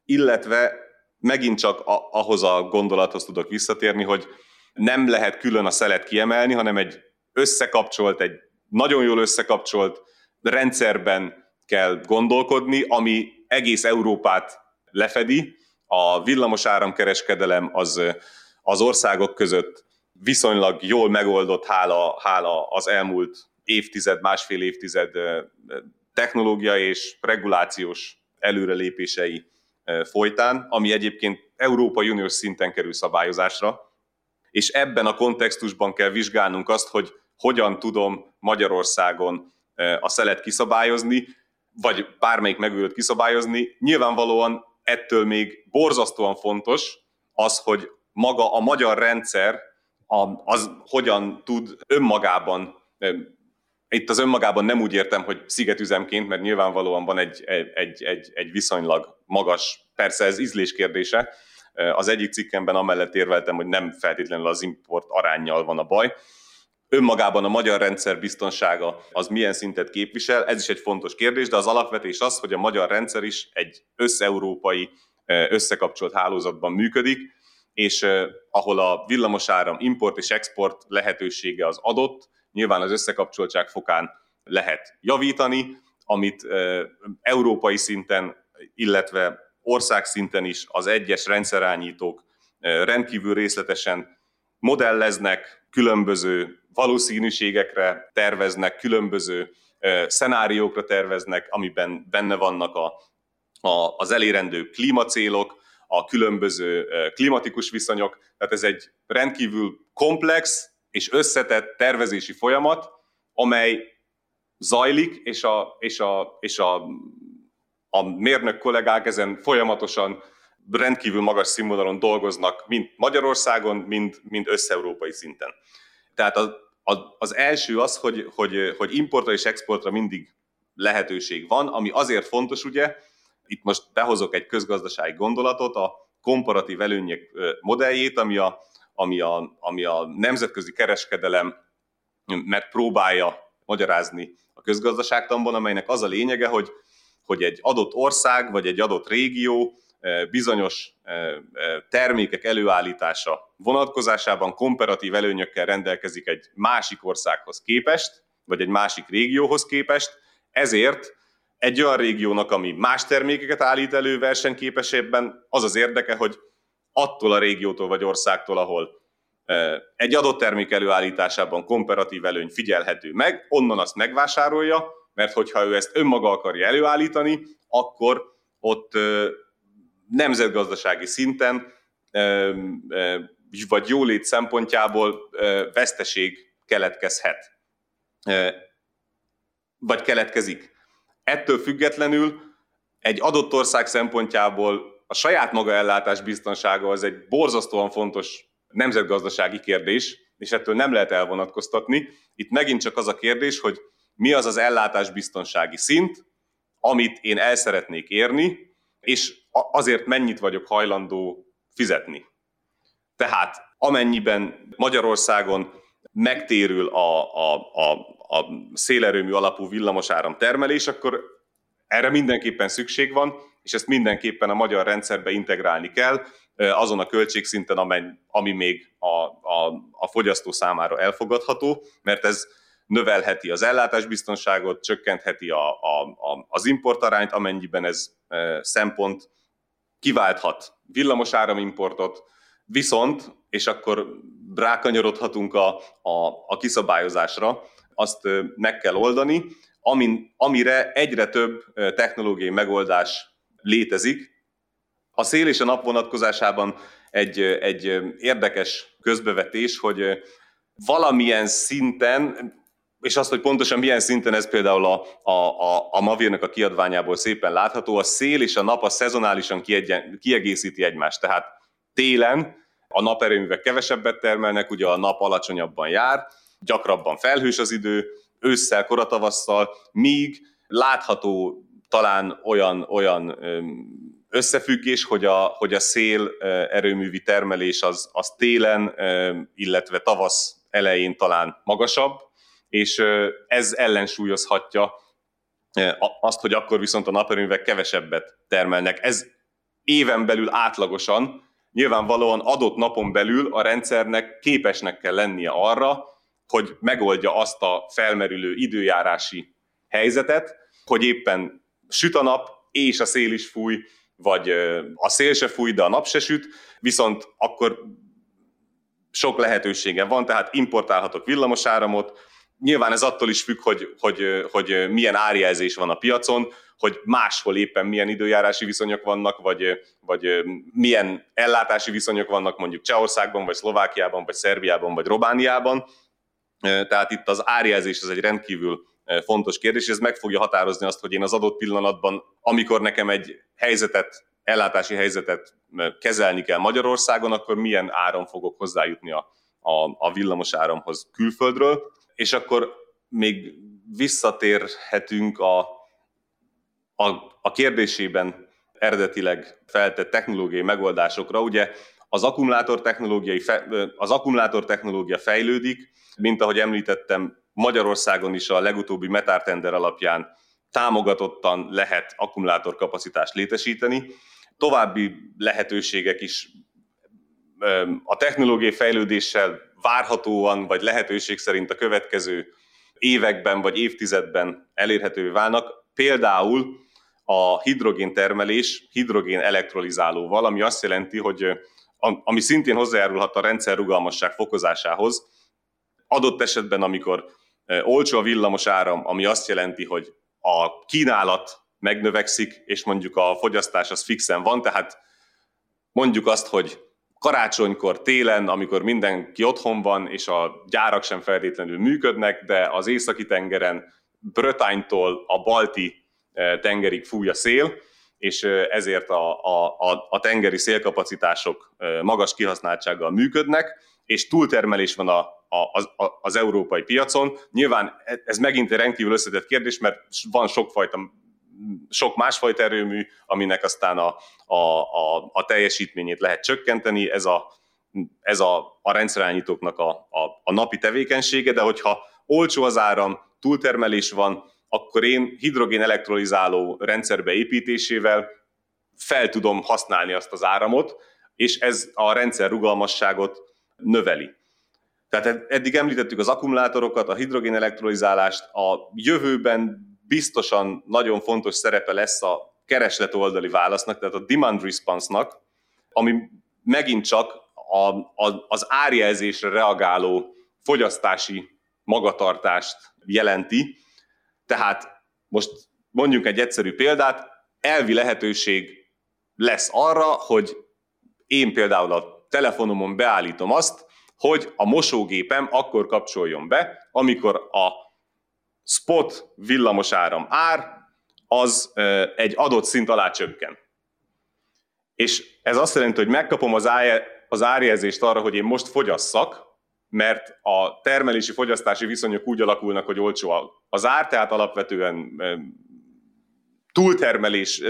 S2: illetve megint csak ahhoz a gondolathoz tudok visszatérni, hogy nem lehet külön a szelet kiemelni, hanem egy összekapcsolt, egy nagyon jól összekapcsolt rendszerben kell gondolkodni, ami egész Európát lefedi. A villamos áramkereskedelem az, az országok között viszonylag jól megoldott hála, hála az elmúlt évtized, másfél évtized technológia és regulációs előrelépései folytán, ami egyébként Európai Uniós szinten kerül szabályozásra, és ebben a kontextusban kell vizsgálnunk azt, hogy hogyan tudom Magyarországon a szelet kiszabályozni, vagy bármelyik megülőt kiszabályozni. Nyilvánvalóan ettől még borzasztóan fontos az, hogy maga a magyar rendszer az hogyan tud önmagában, itt az önmagában nem úgy értem, hogy szigetüzemként, mert nyilvánvalóan van egy, egy, egy, egy viszonylag magas, persze ez ízlés kérdése, az egyik cikkemben amellett érveltem, hogy nem feltétlenül az import arányjal van a baj, önmagában a magyar rendszer biztonsága az milyen szintet képvisel, ez is egy fontos kérdés, de az alapvetés az, hogy a magyar rendszer is egy összeurópai összekapcsolt hálózatban működik, és ahol a villamosáram import és export lehetősége az adott, nyilván az összekapcsoltság fokán lehet javítani, amit európai szinten, illetve országszinten is az egyes rendszerányítók rendkívül részletesen modelleznek, különböző valószínűségekre terveznek, különböző szenáriókra terveznek, amiben benne vannak a, a, az elérendő klímacélok, a különböző klimatikus viszonyok. Tehát ez egy rendkívül komplex és összetett tervezési folyamat, amely zajlik, és a, és a, és a, a mérnök kollégák ezen folyamatosan rendkívül magas színvonalon dolgoznak, mind Magyarországon, mind, mind összeurópai szinten. Tehát a, az első az, hogy, hogy, hogy importra és exportra mindig lehetőség van, ami azért fontos, ugye, itt most behozok egy közgazdasági gondolatot, a komparatív előnyek modelljét, ami a, ami a, ami a nemzetközi kereskedelem mert próbálja magyarázni a közgazdaságtanban, amelynek az a lényege, hogy, hogy egy adott ország vagy egy adott régió bizonyos termékek előállítása vonatkozásában komparatív előnyökkel rendelkezik egy másik országhoz képest, vagy egy másik régióhoz képest, ezért egy olyan régiónak, ami más termékeket állít elő versenyképesebben, az az érdeke, hogy attól a régiótól vagy országtól, ahol egy adott termék előállításában komparatív előny figyelhető meg, onnan azt megvásárolja, mert hogyha ő ezt önmaga akarja előállítani, akkor ott nemzetgazdasági szinten vagy jólét szempontjából veszteség keletkezhet. Vagy keletkezik. Ettől függetlenül egy adott ország szempontjából a saját maga ellátás biztonsága az egy borzasztóan fontos nemzetgazdasági kérdés, és ettől nem lehet elvonatkoztatni. Itt megint csak az a kérdés, hogy mi az az ellátás biztonsági szint, amit én el szeretnék érni, és azért mennyit vagyok hajlandó fizetni. Tehát amennyiben Magyarországon megtérül a, a, a, a szélerőmű alapú villamosáram termelés, akkor erre mindenképpen szükség van, és ezt mindenképpen a magyar rendszerbe integrálni kell, azon a költségszinten, amely, ami még a, a, a fogyasztó számára elfogadható, mert ez növelheti az ellátásbiztonságot, csökkentheti a, a, a, az importarányt, amennyiben ez e, szempont kiválthat villamos áramimportot, viszont, és akkor rákanyarodhatunk a, a, a kiszabályozásra, azt meg kell oldani, amin, amire egyre több technológiai megoldás létezik. A szél és a nap vonatkozásában egy, egy érdekes közbevetés, hogy valamilyen szinten, és azt, hogy pontosan milyen szinten ez például a, a, a, a Mavirnak a kiadványából szépen látható, a szél és a nap a szezonálisan kiegyen, kiegészíti egymást. Tehát télen a naperőművek kevesebbet termelnek, ugye a nap alacsonyabban jár, gyakrabban felhős az idő, ősszel, koratavasszal, míg látható talán olyan, olyan összefüggés, hogy a, hogy a szél erőművi termelés az, az télen, illetve tavasz elején talán magasabb, és ez ellensúlyozhatja azt, hogy akkor viszont a naperőművek kevesebbet termelnek. Ez éven belül átlagosan, nyilvánvalóan adott napon belül a rendszernek képesnek kell lennie arra, hogy megoldja azt a felmerülő időjárási helyzetet, hogy éppen süt a nap, és a szél is fúj, vagy a szél se fúj, de a nap se süt, viszont akkor sok lehetősége van, tehát importálhatok villamosáramot, nyilván ez attól is függ, hogy, hogy, hogy milyen árjelzés van a piacon, hogy máshol éppen milyen időjárási viszonyok vannak, vagy, vagy milyen ellátási viszonyok vannak mondjuk Csehországban, vagy Szlovákiában, vagy Szerbiában, vagy Robániában. Tehát itt az árjelzés az egy rendkívül fontos kérdés, és ez meg fogja határozni azt, hogy én az adott pillanatban, amikor nekem egy helyzetet, ellátási helyzetet kezelni kell Magyarországon, akkor milyen áron fogok hozzájutni a, a, a villamos áramhoz külföldről, és akkor még visszatérhetünk a, a, a kérdésében eredetileg feltett technológiai megoldásokra. Ugye az akkumulátor, technológiai, az akkumulátor technológia fejlődik, mint ahogy említettem, Magyarországon is a legutóbbi metártender alapján támogatottan lehet akkumulátorkapacitást létesíteni. További lehetőségek is a technológiai fejlődéssel várhatóan, vagy lehetőség szerint a következő években vagy évtizedben elérhetővé válnak. Például a hidrogén termelés hidrogén elektrolizálóval, ami azt jelenti, hogy ami szintén hozzájárulhat a rendszer rugalmasság fokozásához, adott esetben, amikor olcsó a villamos áram, ami azt jelenti, hogy a kínálat megnövekszik, és mondjuk a fogyasztás az fixen van, tehát mondjuk azt, hogy karácsonykor, télen, amikor mindenki otthon van, és a gyárak sem feltétlenül működnek, de az északi tengeren Brötánytól a balti tengerig fúj a szél, és ezért a, a, a tengeri szélkapacitások magas kihasználtsággal működnek, és túltermelés van a, a, a, az európai piacon. Nyilván ez megint egy rendkívül összetett kérdés, mert van sokfajta sok másfajta erőmű, aminek aztán a, a, a, a teljesítményét lehet csökkenteni, ez a, ez a, a rendszerányítóknak a, a, a napi tevékenysége, de hogyha olcsó az áram, túltermelés van, akkor én hidrogén elektrolizáló rendszerbe építésével fel tudom használni azt az áramot, és ez a rendszer rugalmasságot növeli. Tehát eddig említettük az akkumulátorokat, a hidrogén elektrolizálást, a jövőben biztosan nagyon fontos szerepe lesz a kereslet oldali válasznak, tehát a demand response-nak, ami megint csak a, a, az árjelzésre reagáló fogyasztási magatartást jelenti. Tehát most mondjuk egy egyszerű példát, elvi lehetőség lesz arra, hogy én például a telefonomon beállítom azt, hogy a mosógépem akkor kapcsoljon be, amikor a spot villamosáram ár az egy adott szint alá csökken. És ez azt jelenti, hogy megkapom az, ár, az árjelzést arra, hogy én most fogyasszak, mert a termelési fogyasztási viszonyok úgy alakulnak, hogy olcsó az ár, tehát alapvetően túltermelés,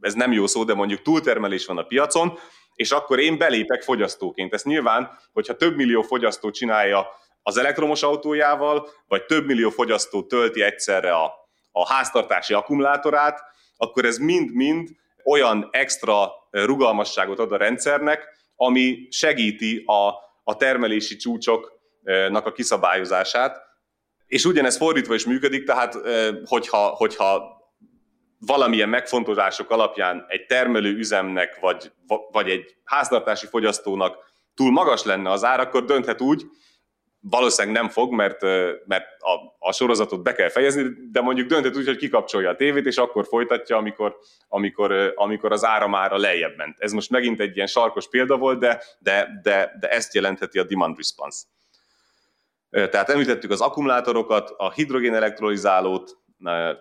S2: ez nem jó szó, de mondjuk túltermelés van a piacon, és akkor én belépek fogyasztóként. Ezt nyilván, hogyha több millió fogyasztó csinálja az elektromos autójával, vagy több millió fogyasztó tölti egyszerre a, a háztartási akkumulátorát, akkor ez mind-mind olyan extra rugalmasságot ad a rendszernek, ami segíti a, a termelési csúcsoknak a kiszabályozását. És ugyanez fordítva is működik, tehát hogyha, hogyha valamilyen megfontolások alapján egy termelő üzemnek, vagy, vagy egy háztartási fogyasztónak túl magas lenne az ár, akkor dönthet úgy, valószínűleg nem fog, mert, mert a, a sorozatot be kell fejezni, de mondjuk dönthet úgy, hogy kikapcsolja a tévét, és akkor folytatja, amikor, amikor, amikor az áramára lejjebb ment. Ez most megint egy ilyen sarkos példa volt, de, de, de, de ezt jelentheti a demand response. Tehát említettük az akkumulátorokat, a hidrogén elektrolizálót,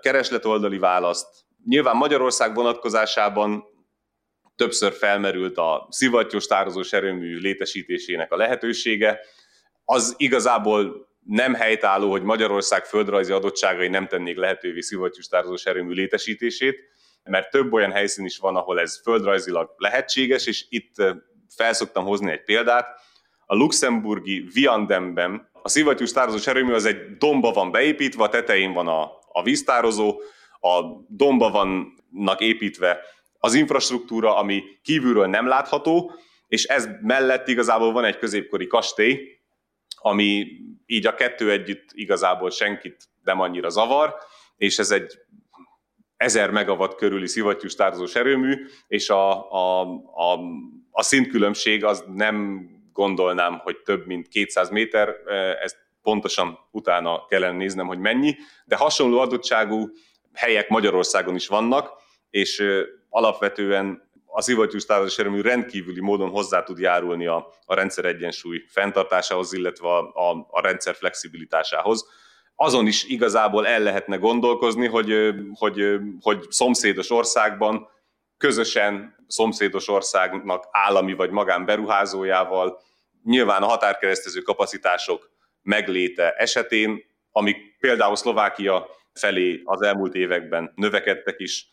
S2: keresletoldali választ, Nyilván Magyarország vonatkozásában többször felmerült a szivattyos tározós erőmű létesítésének a lehetősége. Az igazából nem helytálló, hogy Magyarország földrajzi adottságai nem tennék lehetővé szivattyús tározós erőmű létesítését, mert több olyan helyszín is van, ahol ez földrajzilag lehetséges, és itt felszoktam hozni egy példát. A luxemburgi Viandemben a szivattyús tározós erőmű az egy domba van beépítve, a tetején van a, a víztározó, a domba vannak építve az infrastruktúra, ami kívülről nem látható, és ez mellett igazából van egy középkori kastély, ami így a kettő együtt igazából senkit nem annyira zavar, és ez egy 1000 megawatt körüli szivattyús tározós erőmű, és a, a, a, a szintkülönbség az nem gondolnám, hogy több mint 200 méter, ezt pontosan utána kellene néznem, hogy mennyi, de hasonló adottságú helyek Magyarországon is vannak, és alapvetően az szivattyús tározás erőmű rendkívüli módon hozzá tud járulni a, a rendszer egyensúly fenntartásához, illetve a, a, a rendszer flexibilitásához. Azon is igazából el lehetne gondolkozni, hogy, hogy, hogy szomszédos országban közösen szomszédos országnak állami vagy magán beruházójával nyilván a határkeresztező kapacitások megléte esetén, amik például Szlovákia felé az elmúlt években növekedtek is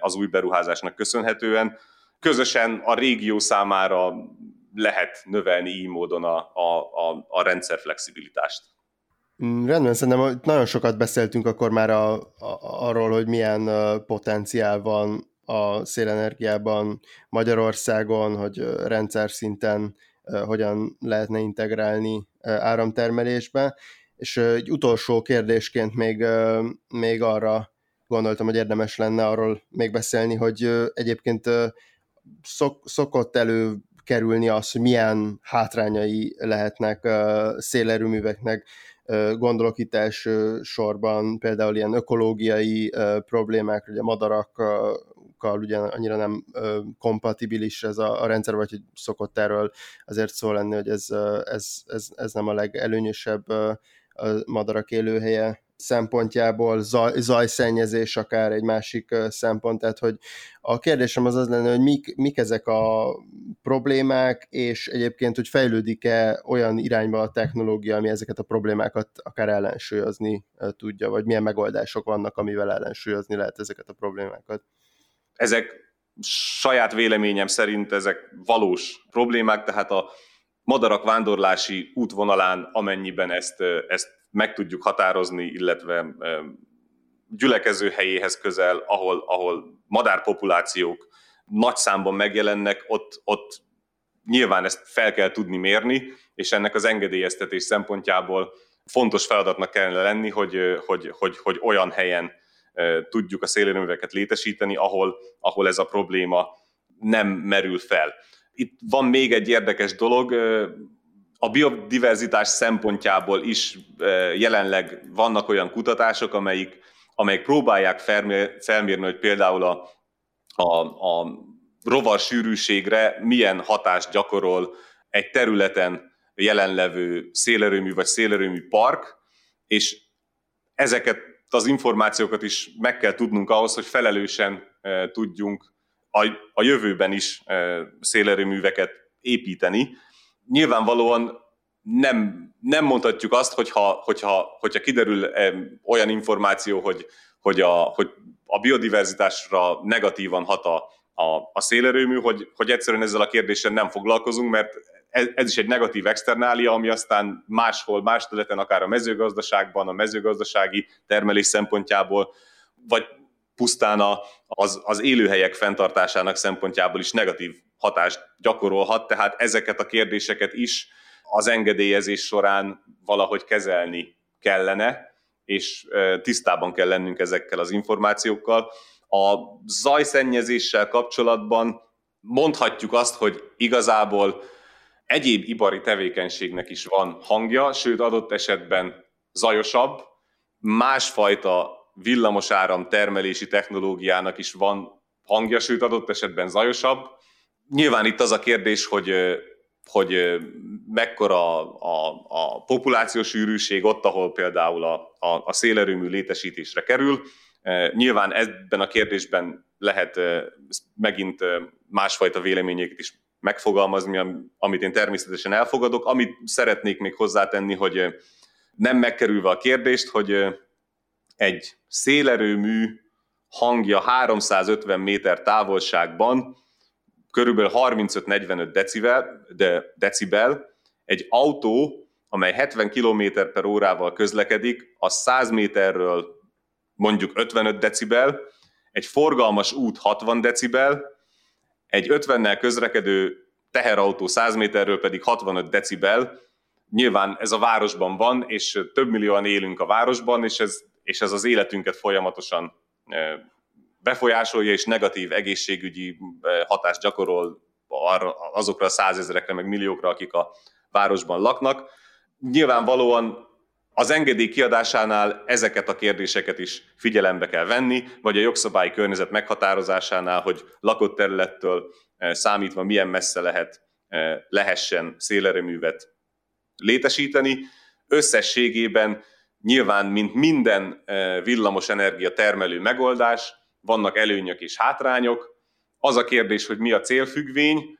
S2: az új beruházásnak köszönhetően. Közösen a régió számára lehet növelni így módon a, a, a, a rendszer flexibilitást.
S1: Mm, rendben, szerintem nagyon sokat beszéltünk akkor már a, a, arról, hogy milyen potenciál van a szélenergiában Magyarországon, hogy rendszer szinten hogyan lehetne integrálni áramtermelésbe. És egy utolsó kérdésként még, még arra gondoltam, hogy érdemes lenne arról még beszélni, hogy egyébként szok, szokott elő kerülni az, hogy milyen hátrányai lehetnek szélerőműveknek, gondolok itt első sorban például ilyen ökológiai problémák, ugye madarakkal ugye annyira nem kompatibilis ez a, a rendszer, vagy hogy szokott erről azért szó lenni, hogy ez, ez, ez, ez nem a legelőnyösebb a madarak élőhelye szempontjából, zaj, zajszennyezés akár egy másik szempont, tehát hogy a kérdésem az az lenne, hogy mik, mik ezek a problémák, és egyébként, hogy fejlődik-e olyan irányba a technológia, ami ezeket a problémákat akár ellensúlyozni tudja, vagy milyen megoldások vannak, amivel ellensúlyozni lehet ezeket a problémákat?
S2: Ezek saját véleményem szerint ezek valós problémák, tehát a madarak vándorlási útvonalán, amennyiben ezt, ezt meg tudjuk határozni, illetve gyülekező helyéhez közel, ahol, ahol madárpopulációk nagy számban megjelennek, ott, ott nyilván ezt fel kell tudni mérni, és ennek az engedélyeztetés szempontjából fontos feladatnak kellene lenni, hogy, hogy, hogy, hogy olyan helyen tudjuk a szélerőműveket létesíteni, ahol, ahol ez a probléma nem merül fel. Itt van még egy érdekes dolog, a biodiverzitás szempontjából is jelenleg vannak olyan kutatások, amelyik, amelyek próbálják felmérni, hogy például a, a, a rovar sűrűségre milyen hatást gyakorol egy területen jelenlevő szélerőmű vagy szélerőmű park, és ezeket az információkat is meg kell tudnunk ahhoz, hogy felelősen tudjunk a, a jövőben is szélerőműveket építeni. Nyilvánvalóan nem, nem mondhatjuk azt, hogyha, hogyha, hogyha kiderül olyan információ, hogy, hogy, a, hogy a biodiverzitásra negatívan hat a, a, a szélerőmű, hogy, hogy egyszerűen ezzel a kérdéssel nem foglalkozunk, mert ez, ez is egy negatív externália, ami aztán máshol, más területen, akár a mezőgazdaságban, a mezőgazdasági termelés szempontjából, vagy pusztán az, az élőhelyek fenntartásának szempontjából is negatív hatást gyakorolhat, tehát ezeket a kérdéseket is az engedélyezés során valahogy kezelni kellene, és tisztában kell lennünk ezekkel az információkkal. A zajszennyezéssel kapcsolatban mondhatjuk azt, hogy igazából egyéb ipari tevékenységnek is van hangja, sőt adott esetben zajosabb, másfajta villamosáram termelési technológiának is van hangja, sőt adott esetben zajosabb. Nyilván itt az a kérdés, hogy, hogy mekkora a, a populációs sűrűség ott, ahol például a, a, a szélerőmű létesítésre kerül. Nyilván ebben a kérdésben lehet megint másfajta véleményeket is megfogalmazni, amit én természetesen elfogadok. Amit szeretnék még hozzátenni, hogy nem megkerülve a kérdést, hogy egy szélerőmű hangja 350 méter távolságban körülbelül 35-45 decibel, de decibel, egy autó, amely 70 km per órával közlekedik, az 100 méterről mondjuk 55 decibel, egy forgalmas út 60 decibel, egy 50-nel közlekedő teherautó 100 méterről pedig 65 decibel. Nyilván ez a városban van, és több millióan élünk a városban, és ez, és ez az életünket folyamatosan befolyásolja, és negatív egészségügyi hatást gyakorol azokra a százezerekre, meg milliókra, akik a városban laknak. Nyilvánvalóan az engedély kiadásánál ezeket a kérdéseket is figyelembe kell venni, vagy a jogszabályi környezet meghatározásánál, hogy lakott területtől eh, számítva milyen messze lehet, eh, lehessen szélerőművet létesíteni. Összességében nyilván, mint minden eh, villamos energia termelő megoldás, vannak előnyök és hátrányok. Az a kérdés, hogy mi a célfüggvény.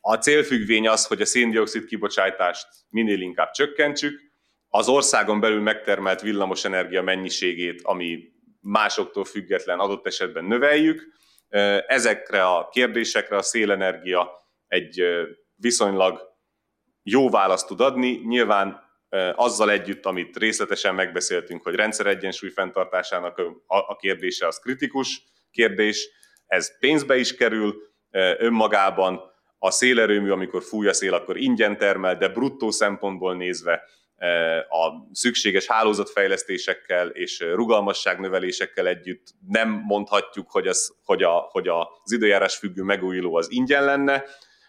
S2: A célfüggvény az, hogy a széndiokszid kibocsátást minél inkább csökkentsük, az országon belül megtermelt villamosenergia mennyiségét, ami másoktól független adott esetben növeljük. Ezekre a kérdésekre a szélenergia egy viszonylag jó választ tud adni. Nyilván azzal együtt, amit részletesen megbeszéltünk, hogy rendszeregyensúly fenntartásának a kérdése az kritikus kérdés, ez pénzbe is kerül önmagában, a szélerőmű, amikor fúj a szél, akkor ingyen termel, de bruttó szempontból nézve a szükséges hálózatfejlesztésekkel és rugalmasságnövelésekkel együtt nem mondhatjuk, hogy, az, hogy, a, hogy az időjárás függő megújuló az ingyen lenne,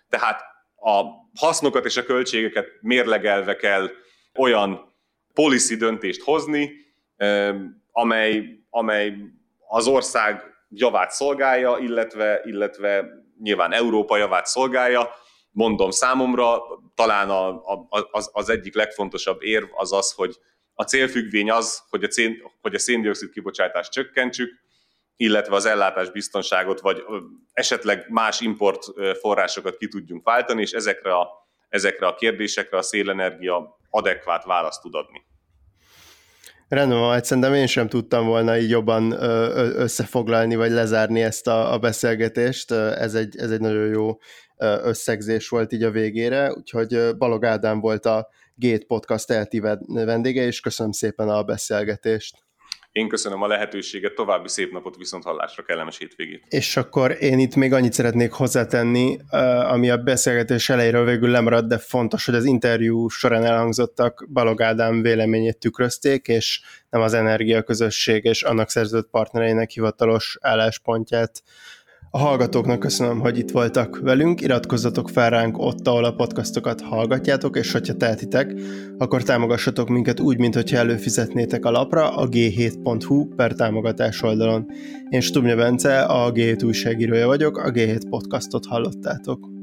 S2: tehát a hasznokat és a költségeket mérlegelve kell olyan policy döntést hozni, amely, amely az ország javát szolgálja, illetve, illetve nyilván Európa javát szolgálja, mondom számomra, talán a, a, az, az egyik legfontosabb érv az az, hogy a célfüggvény az, hogy a, szén, hogy a széndiokszid kibocsátást csökkentsük, illetve az ellátás biztonságot, vagy esetleg más import forrásokat ki tudjunk váltani, és ezekre a, ezekre a kérdésekre a szélenergia adekvát választ tud adni.
S1: Rendben van, hát szerintem én sem tudtam volna így jobban összefoglalni, vagy lezárni ezt a, a beszélgetést. Ez egy, ez egy nagyon jó összegzés volt így a végére, úgyhogy Balog Ádám volt a Gate Podcast elti vendége, és köszönöm szépen a beszélgetést.
S2: Én köszönöm a lehetőséget, további szép napot, viszont hallásra, kellemes hétvégét.
S1: És akkor én itt még annyit szeretnék hozzátenni, ami a beszélgetés elejéről végül lemaradt, de fontos, hogy az interjú során elhangzottak Balog Ádám véleményét tükrözték, és nem az energiaközösség és annak szerződött partnereinek hivatalos álláspontját a hallgatóknak köszönöm, hogy itt voltak velünk, iratkozzatok fel ránk ott, ahol a podcastokat hallgatjátok, és hogyha tehetitek, akkor támogassatok minket úgy, mint hogyha előfizetnétek a lapra a g7.hu per támogatás oldalon. Én Stubnya Bence, a G7 újságírója vagyok, a G7 podcastot hallottátok.